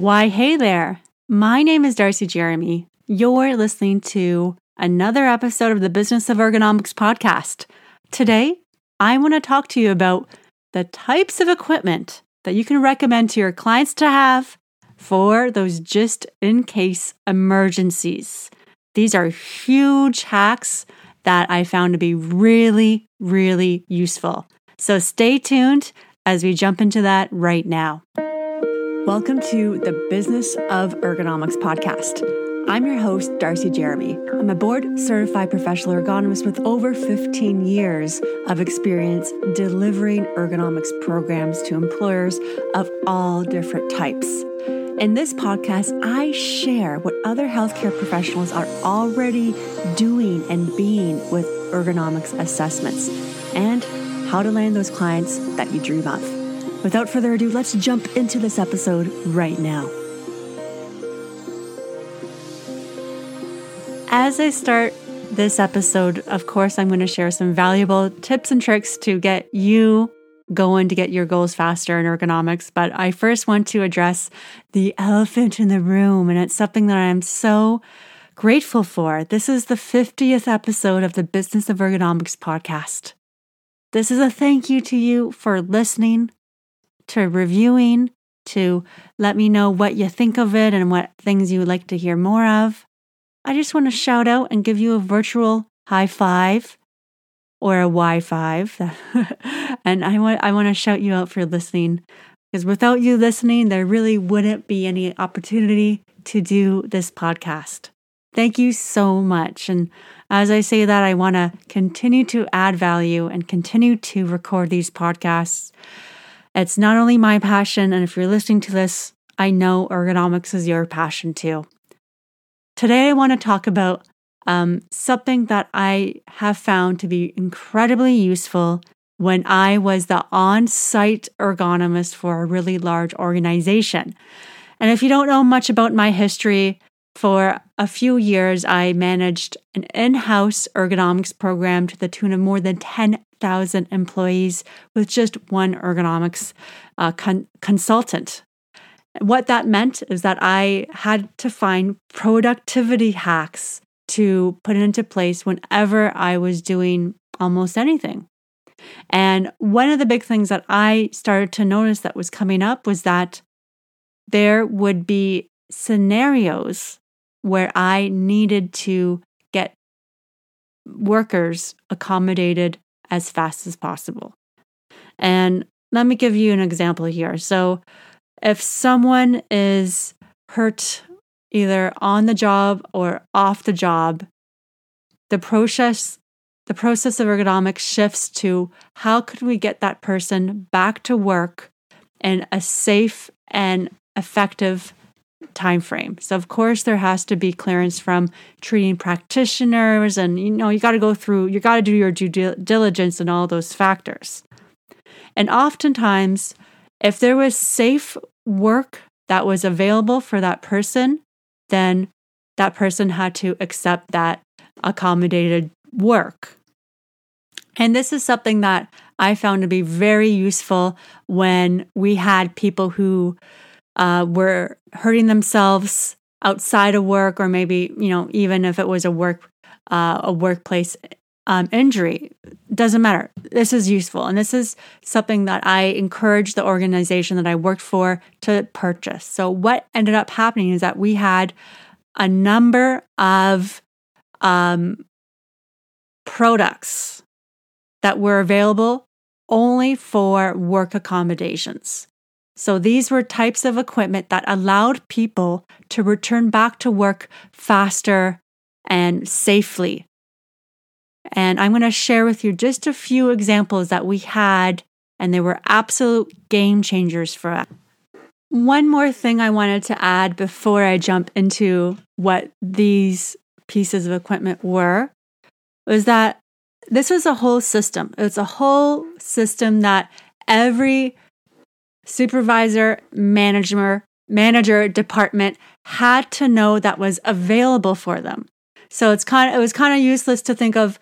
Why, hey there. My name is Darcie Jeremy. You're listening to another episode of the Business of Ergonomics podcast. Today, I want to talk to you about the types of equipment that you can recommend to your clients to have for those just in case emergencies. These are huge hacks that I found to be really, really useful. So stay tuned as we jump into that right now. Welcome to the Business of Ergonomics podcast. I'm your host, Darcie Jeremy. I'm a board certified professional ergonomist with over 15 years of experience delivering ergonomics programs to employers of all different types. In this podcast, I share what other healthcare professionals are already doing and being with ergonomics assessments and how to land those clients that you dream of. Without further ado, let's jump into this episode right now. As I start this episode, of course, I'm going to share some valuable tips and tricks to get you going to get your goals faster in ergonomics. But I first want to address the elephant in the room, and it's something that I'm so grateful for. This is the 50th episode of the Business of Ergonomics podcast. This is a thank you to you for listening, to reviewing, to let me know what you think of it and what things you would like to hear more of. I just want to shout out and give you a virtual high five or a Y five. and I want I want to shout you out for listening. Because without you listening, there really wouldn't be any opportunity to do this podcast. Thank you so much. And as I say that, I want to continue to add value and continue to record these podcasts it's not only my passion, and if you're listening to this, I know ergonomics is your passion too. Today, I want to talk about um, something that I have found to be incredibly useful when I was the on site ergonomist for a really large organization. And if you don't know much about my history, for a few years, I managed an in house ergonomics program to the tune of more than 10,000 employees with just one ergonomics uh, con- consultant. What that meant is that I had to find productivity hacks to put into place whenever I was doing almost anything. And one of the big things that I started to notice that was coming up was that there would be scenarios where I needed to get workers accommodated as fast as possible. And let me give you an example here. So, if someone is hurt either on the job or off the job, the process the process of ergonomics shifts to how could we get that person back to work in a safe and effective time frame. So of course there has to be clearance from treating practitioners and you know you got to go through you got to do your due diligence and all those factors. And oftentimes if there was safe work that was available for that person, then that person had to accept that accommodated work. And this is something that I found to be very useful when we had people who uh, were hurting themselves outside of work, or maybe you know even if it was a work uh, a workplace um, injury doesn't matter. This is useful, and this is something that I encouraged the organization that I worked for to purchase. So what ended up happening is that we had a number of um, products that were available only for work accommodations. So these were types of equipment that allowed people to return back to work faster and safely. And I'm going to share with you just a few examples that we had, and they were absolute game changers for us. One more thing I wanted to add before I jump into what these pieces of equipment were was that this was a whole system. It's a whole system that every supervisor, manager, manager, department had to know that was available for them. So it's kind of, it was kind of useless to think of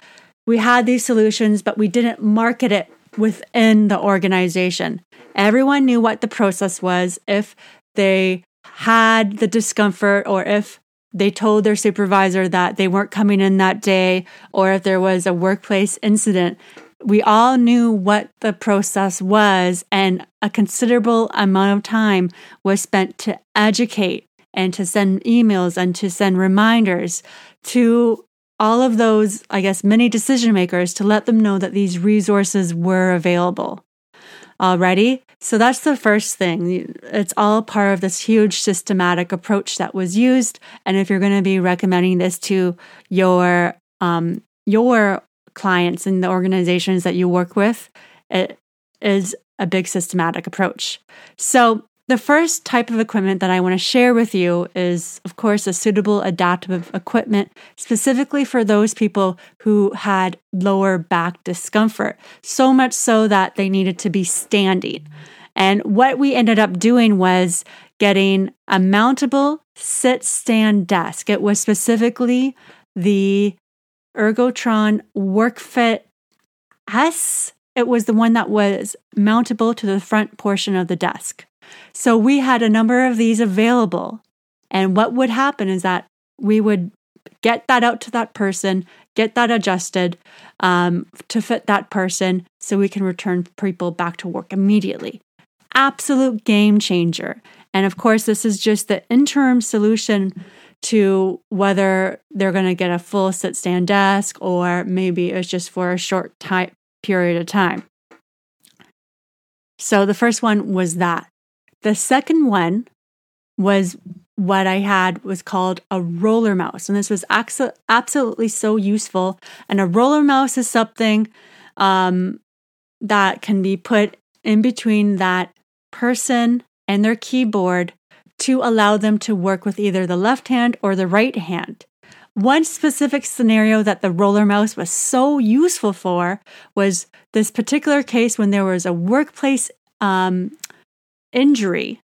we had these solutions, but we didn't market it within the organization. Everyone knew what the process was if they had the discomfort or if they told their supervisor that they weren't coming in that day or if there was a workplace incident, we all knew what the process was, and a considerable amount of time was spent to educate and to send emails and to send reminders to all of those, I guess, many decision makers to let them know that these resources were available already. So that's the first thing. It's all part of this huge systematic approach that was used. And if you're going to be recommending this to your um, your clients and the organizations that you work with, it is a big systematic approach. So the first type of equipment that I want to share with you is, of course, a suitable adaptive equipment specifically for those people who had lower back discomfort, so much so that they needed to be standing. And what we ended up doing was getting a mountable sit stand desk. It was specifically the Ergotron WorkFit S. It was the one that was mountable to the front portion of the desk. So we had a number of these available. And what would happen is that we would get that out to that person, get that adjusted um, to fit that person so we can return people back to work immediately. Absolute game changer. And of course, this is just the interim solution to whether they're going to get a full sit stand desk or maybe it's just for a short time period of time. So the first one was that. The second one was what I had was called a roller mouse. And this was absolutely so useful. And a roller mouse is something um, that can be put in between that person and their keyboard to allow them to work with either the left hand or the right hand. One specific scenario that the roller mouse was so useful for was this particular case when there was a workplace um, injury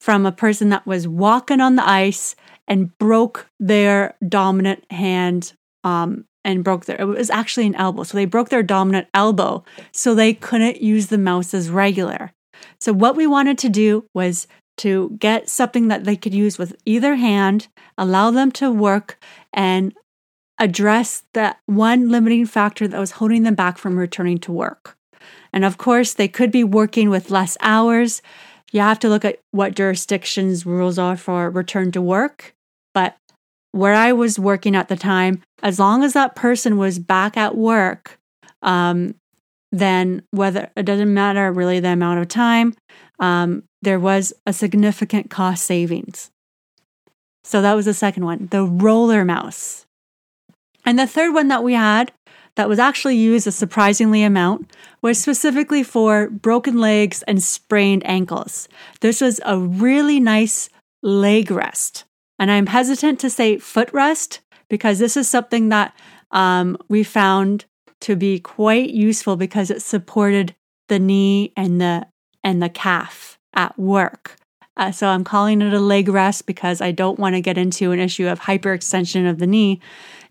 from a person that was walking on the ice and broke their dominant hand um, and broke their it was actually an elbow so they broke their dominant elbow so they couldn't use the mouse as regular so what we wanted to do was to get something that they could use with either hand allow them to work and address that one limiting factor that was holding them back from returning to work and of course, they could be working with less hours. You have to look at what jurisdictions' rules are for return to work. But where I was working at the time, as long as that person was back at work, um, then whether it doesn't matter really the amount of time, um, there was a significant cost savings. So that was the second one, the roller mouse. And the third one that we had that was actually used a surprisingly amount was specifically for broken legs and sprained ankles. This was a really nice leg rest. And I'm hesitant to say foot rest because this is something that um, we found to be quite useful because it supported the knee and the and the calf at work. Uh, so I'm calling it a leg rest because I don't want to get into an issue of hyperextension of the knee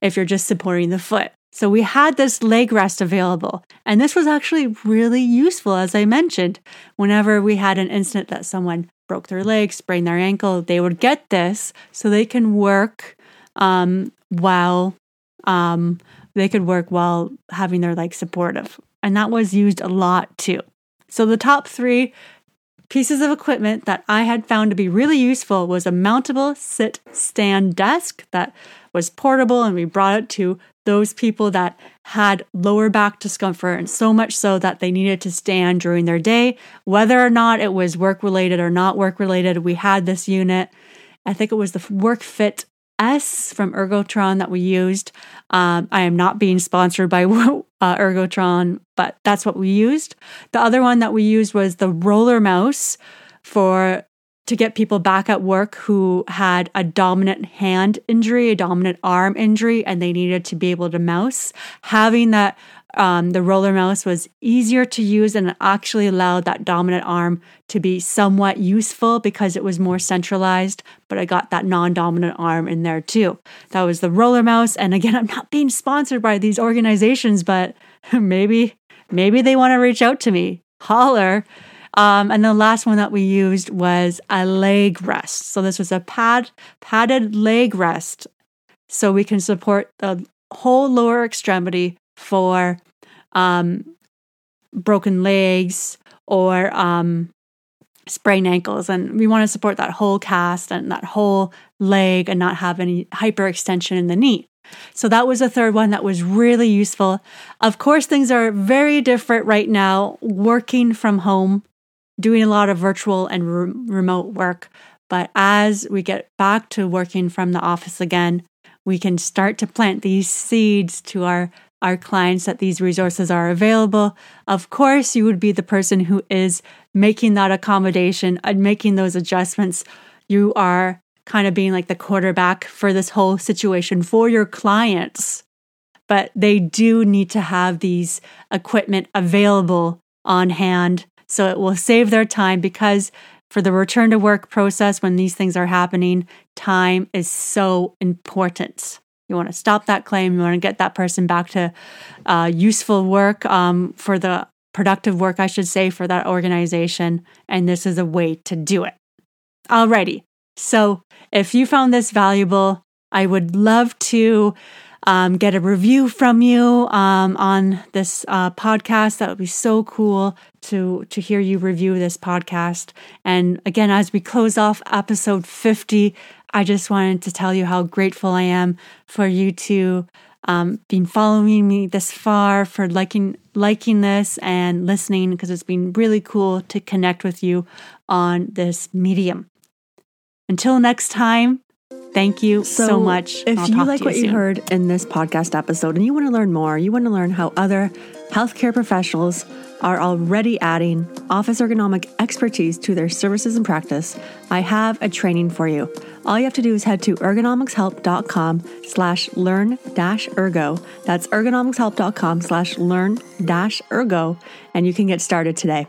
if you're just supporting the foot. So we had this leg rest available. And this was actually really useful, as I mentioned. Whenever we had an incident that someone broke their leg, sprained their ankle, they would get this so they can work um, while um, they could work while having their leg supportive. And that was used a lot too. So the top three pieces of equipment that I had found to be really useful was a mountable sit stand desk that was portable and we brought it to those people that had lower back discomfort, and so much so that they needed to stand during their day, whether or not it was work related or not work related. We had this unit. I think it was the Work Fit S from Ergotron that we used. Um, I am not being sponsored by uh, Ergotron, but that's what we used. The other one that we used was the Roller Mouse for to get people back at work who had a dominant hand injury, a dominant arm injury, and they needed to be able to mouse. Having that um, the roller mouse was easier to use and actually allowed that dominant arm to be somewhat useful because it was more centralized, but I got that non dominant arm in there too. That was the roller mouse. And again, I'm not being sponsored by these organizations, but maybe, maybe they want to reach out to me. Holler. Um, and the last one that we used was a leg rest. So this was a pad padded leg rest, so we can support the whole lower extremity for um, broken legs or um, sprained ankles. And we want to support that whole cast and that whole leg and not have any hyperextension in the knee. So that was a third one that was really useful. Of course, things are very different right now, working from home, doing a lot of virtual and re- remote work. But as we get back to working from the office again, we can start to plant these seeds to our our clients that these resources are available. Of course, you would be the person who is making that accommodation and making those adjustments. You are kind of being like the quarterback for this whole situation for your clients. But they do need to have these equipment available on hand so it will save their time because for the return to work process, when these things are happening, time is so important. You want to stop that claim. You want to get that person back to uh, useful work um, for the productive work, I should say, for that organization. And this is a way to do it. Alrighty. So if you found this valuable, I would love to um, get a review from you um, on this uh, podcast. That would be so cool to to hear you review this podcast. And again, as we close off episode fifty, I just wanted to tell you how grateful I am for you to um, been following me this far, for liking liking this and listening, because it's been really cool to connect with you on this medium. Until next time, Thank you so, so much. If you like you what soon. you heard in this podcast episode and you want to learn more, you want to learn how other healthcare professionals are already adding office ergonomic expertise to their services and practice, I have a training for you. All you have to do is head to ergonomicshelp.com slash learn dash ergo. That's ergonomicshelp.com slash learn dash ergo, and you can get started today.